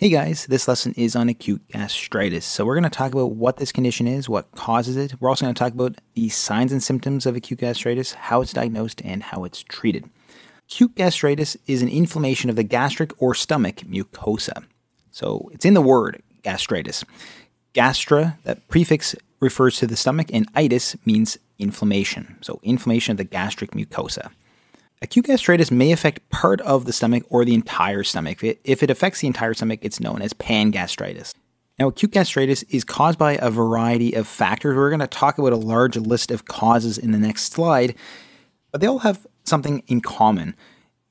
Hey guys, this lesson is on acute gastritis. So, we're going to talk about what this condition is, what causes it. We're also going to talk about the signs and symptoms of acute gastritis, how it's diagnosed, and how it's treated. Acute gastritis is an inflammation of the gastric or stomach mucosa. So, it's in the word gastritis. Gastra, that prefix refers to the stomach, and itis means inflammation. So, inflammation of the gastric mucosa. Acute gastritis may affect part of the stomach or the entire stomach. If it affects the entire stomach, it's known as pangastritis. Now, acute gastritis is caused by a variety of factors. We're going to talk about a large list of causes in the next slide, but they all have something in common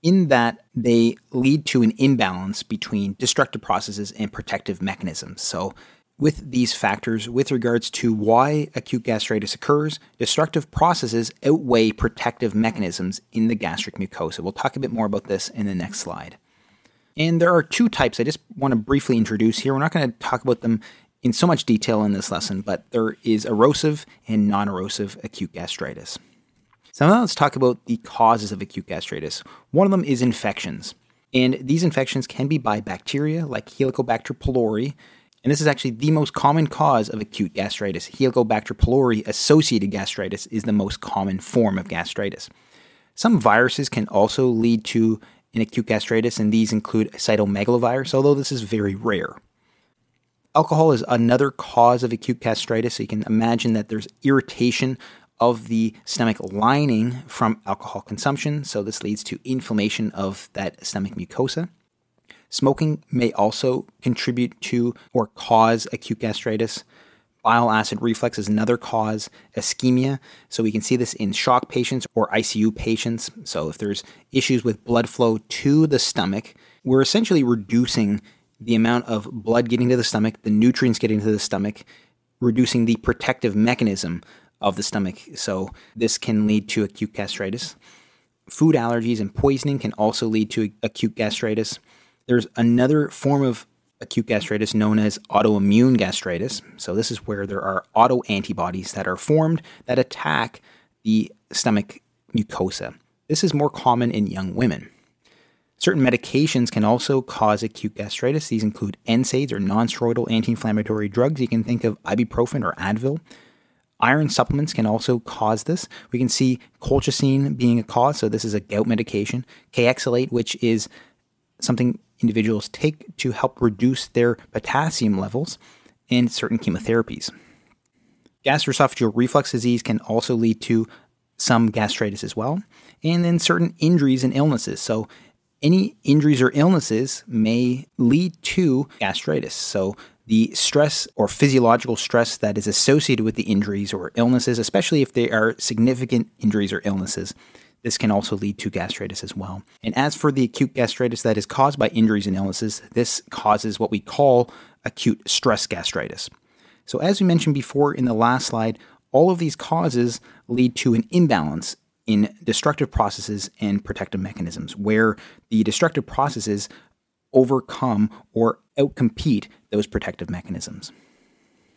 in that they lead to an imbalance between destructive processes and protective mechanisms. So, with these factors with regards to why acute gastritis occurs, destructive processes outweigh protective mechanisms in the gastric mucosa. We'll talk a bit more about this in the next slide. And there are two types I just want to briefly introduce here. We're not going to talk about them in so much detail in this lesson, but there is erosive and non erosive acute gastritis. So now let's talk about the causes of acute gastritis. One of them is infections. And these infections can be by bacteria like Helicobacter pylori, and this is actually the most common cause of acute gastritis. Helicobacter pylori associated gastritis is the most common form of gastritis. Some viruses can also lead to an acute gastritis, and these include cytomegalovirus, although this is very rare. Alcohol is another cause of acute gastritis, so you can imagine that there's irritation of the stomach lining from alcohol consumption, so this leads to inflammation of that stomach mucosa. Smoking may also contribute to or cause acute gastritis. Bile acid reflux is another cause, ischemia. So we can see this in shock patients or ICU patients. So if there's issues with blood flow to the stomach, we're essentially reducing the amount of blood getting to the stomach, the nutrients getting to the stomach, reducing the protective mechanism of the stomach. So this can lead to acute gastritis. Food allergies and poisoning can also lead to acute gastritis. There's another form of acute gastritis known as autoimmune gastritis. So, this is where there are autoantibodies that are formed that attack the stomach mucosa. This is more common in young women. Certain medications can also cause acute gastritis. These include NSAIDs or nonsteroidal anti inflammatory drugs. You can think of ibuprofen or Advil. Iron supplements can also cause this. We can see colchicine being a cause, so this is a gout medication. Kayexalate, which is something individuals take to help reduce their potassium levels and certain chemotherapies. Gastroesophageal reflux disease can also lead to some gastritis as well, and then certain injuries and illnesses. So, any injuries or illnesses may lead to gastritis. So, the stress or physiological stress that is associated with the injuries or illnesses, especially if they are significant injuries or illnesses, this can also lead to gastritis as well. And as for the acute gastritis that is caused by injuries and illnesses, this causes what we call acute stress gastritis. So, as we mentioned before in the last slide, all of these causes lead to an imbalance in destructive processes and protective mechanisms, where the destructive processes overcome or outcompete those protective mechanisms.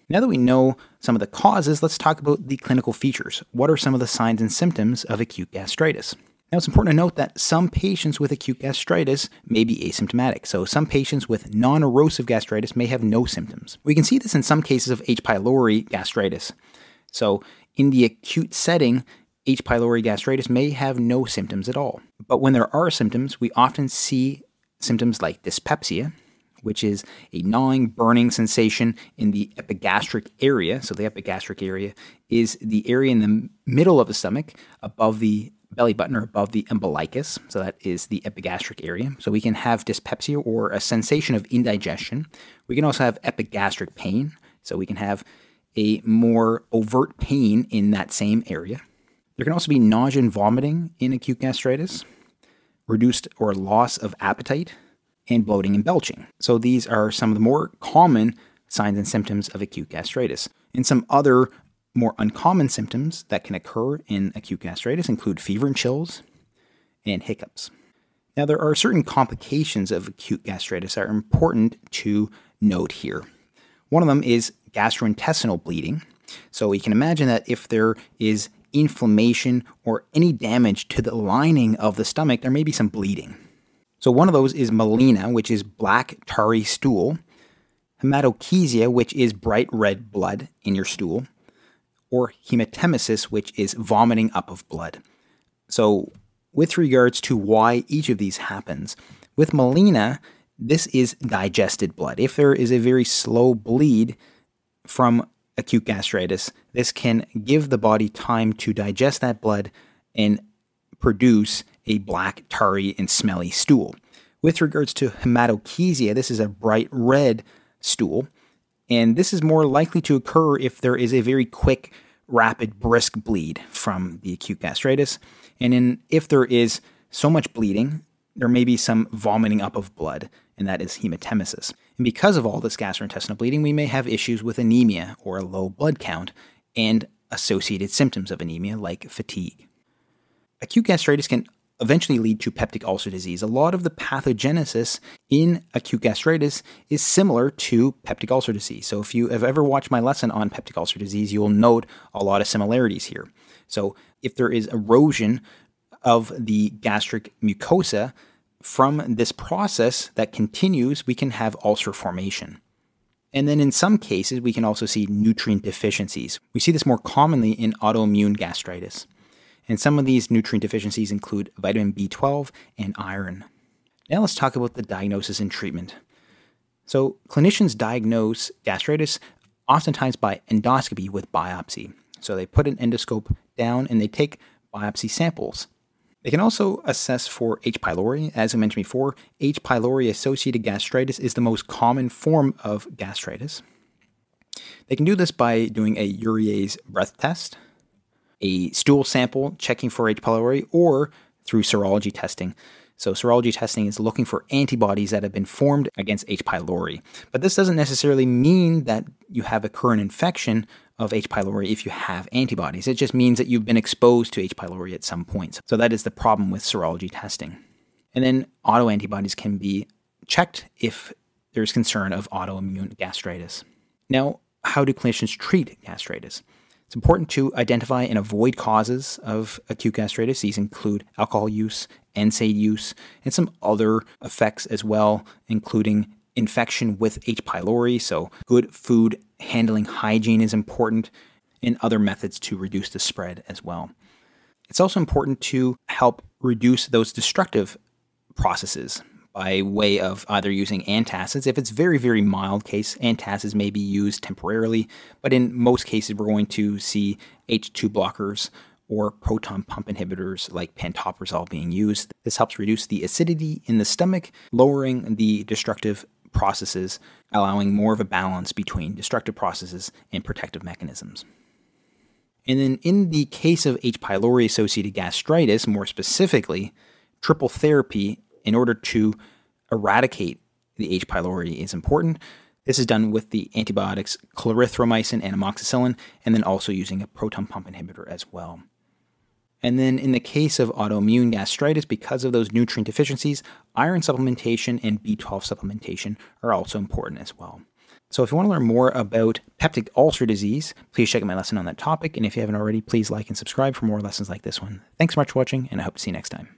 Now that we know some of the causes, let's talk about the clinical features. What are some of the signs and symptoms of acute gastritis? Now, it's important to note that some patients with acute gastritis may be asymptomatic. So, some patients with non erosive gastritis may have no symptoms. We can see this in some cases of H. pylori gastritis. So, in the acute setting, H. pylori gastritis may have no symptoms at all. But when there are symptoms, we often see symptoms like dyspepsia, which is a gnawing, burning sensation in the epigastric area. So, the epigastric area is the area in the middle of the stomach above the belly button or above the umbilicus. So, that is the epigastric area. So, we can have dyspepsia or a sensation of indigestion. We can also have epigastric pain. So, we can have a more overt pain in that same area. There can also be nausea and vomiting in acute gastritis, reduced or loss of appetite, and bloating and belching. So these are some of the more common signs and symptoms of acute gastritis. And some other more uncommon symptoms that can occur in acute gastritis include fever and chills and hiccups. Now, there are certain complications of acute gastritis that are important to note here. One of them is gastrointestinal bleeding. So, you can imagine that if there is inflammation or any damage to the lining of the stomach, there may be some bleeding. So one of those is melena, which is black tarry stool, hematochezia, which is bright red blood in your stool, or hematemesis, which is vomiting up of blood. So, with regards to why each of these happens, with melena, this is digested blood. If there is a very slow bleed from acute gastritis, this can give the body time to digest that blood and produce a black, tarry, and smelly stool. With regards to hematochezia, this is a bright red stool, and this is more likely to occur if there is a very quick, rapid, brisk bleed from the acute gastritis. And in, if there is so much bleeding, there may be some vomiting up of blood, and that is hematemesis. And because of all this gastrointestinal bleeding, we may have issues with anemia or a low blood count and associated symptoms of anemia like fatigue. Acute gastritis can eventually lead to peptic ulcer disease. A lot of the pathogenesis in acute gastritis is similar to peptic ulcer disease. So, if you have ever watched my lesson on peptic ulcer disease, you will note a lot of similarities here. So, if there is erosion of the gastric mucosa from this process that continues, we can have ulcer formation. And then in some cases, we can also see nutrient deficiencies. We see this more commonly in autoimmune gastritis. And some of these nutrient deficiencies include vitamin B12 and iron. Now let's talk about the diagnosis and treatment. So, clinicians diagnose gastritis oftentimes by endoscopy with biopsy. So, they put an endoscope down and they take biopsy samples. They can also assess for H. pylori. As I mentioned before, H. pylori associated gastritis is the most common form of gastritis. They can do this by doing a urease breath test, a stool sample checking for H. pylori or through serology testing. So, serology testing is looking for antibodies that have been formed against H. pylori. But this doesn't necessarily mean that you have a current infection of H. pylori if you have antibodies. It just means that you've been exposed to H. pylori at some point. So, that is the problem with serology testing. And then autoantibodies can be checked if there's concern of autoimmune gastritis. Now, how do clinicians treat gastritis? It's important to identify and avoid causes of acute gastritis. These include alcohol use, NSAID use, and some other effects as well, including infection with H. pylori. So, good food handling hygiene is important, and other methods to reduce the spread as well. It's also important to help reduce those destructive processes by way of either using antacids. If it's very, very mild case, antacids may be used temporarily, but in most cases, we're going to see H2 blockers or proton pump inhibitors like pantoprazole being used. This helps reduce the acidity in the stomach, lowering the destructive processes, allowing more of a balance between destructive processes and protective mechanisms. And then in the case of H. pylori associated gastritis, more specifically, triple therapy in order to eradicate the H. pylori is important. This is done with the antibiotics clarithromycin and amoxicillin, and then also using a proton pump inhibitor as well. And then in the case of autoimmune gastritis, because of those nutrient deficiencies, iron supplementation and B12 supplementation are also important as well. So if you want to learn more about peptic ulcer disease, please check out my lesson on that topic. And if you haven't already, please like and subscribe for more lessons like this one. Thanks so much for watching, and I hope to see you next time.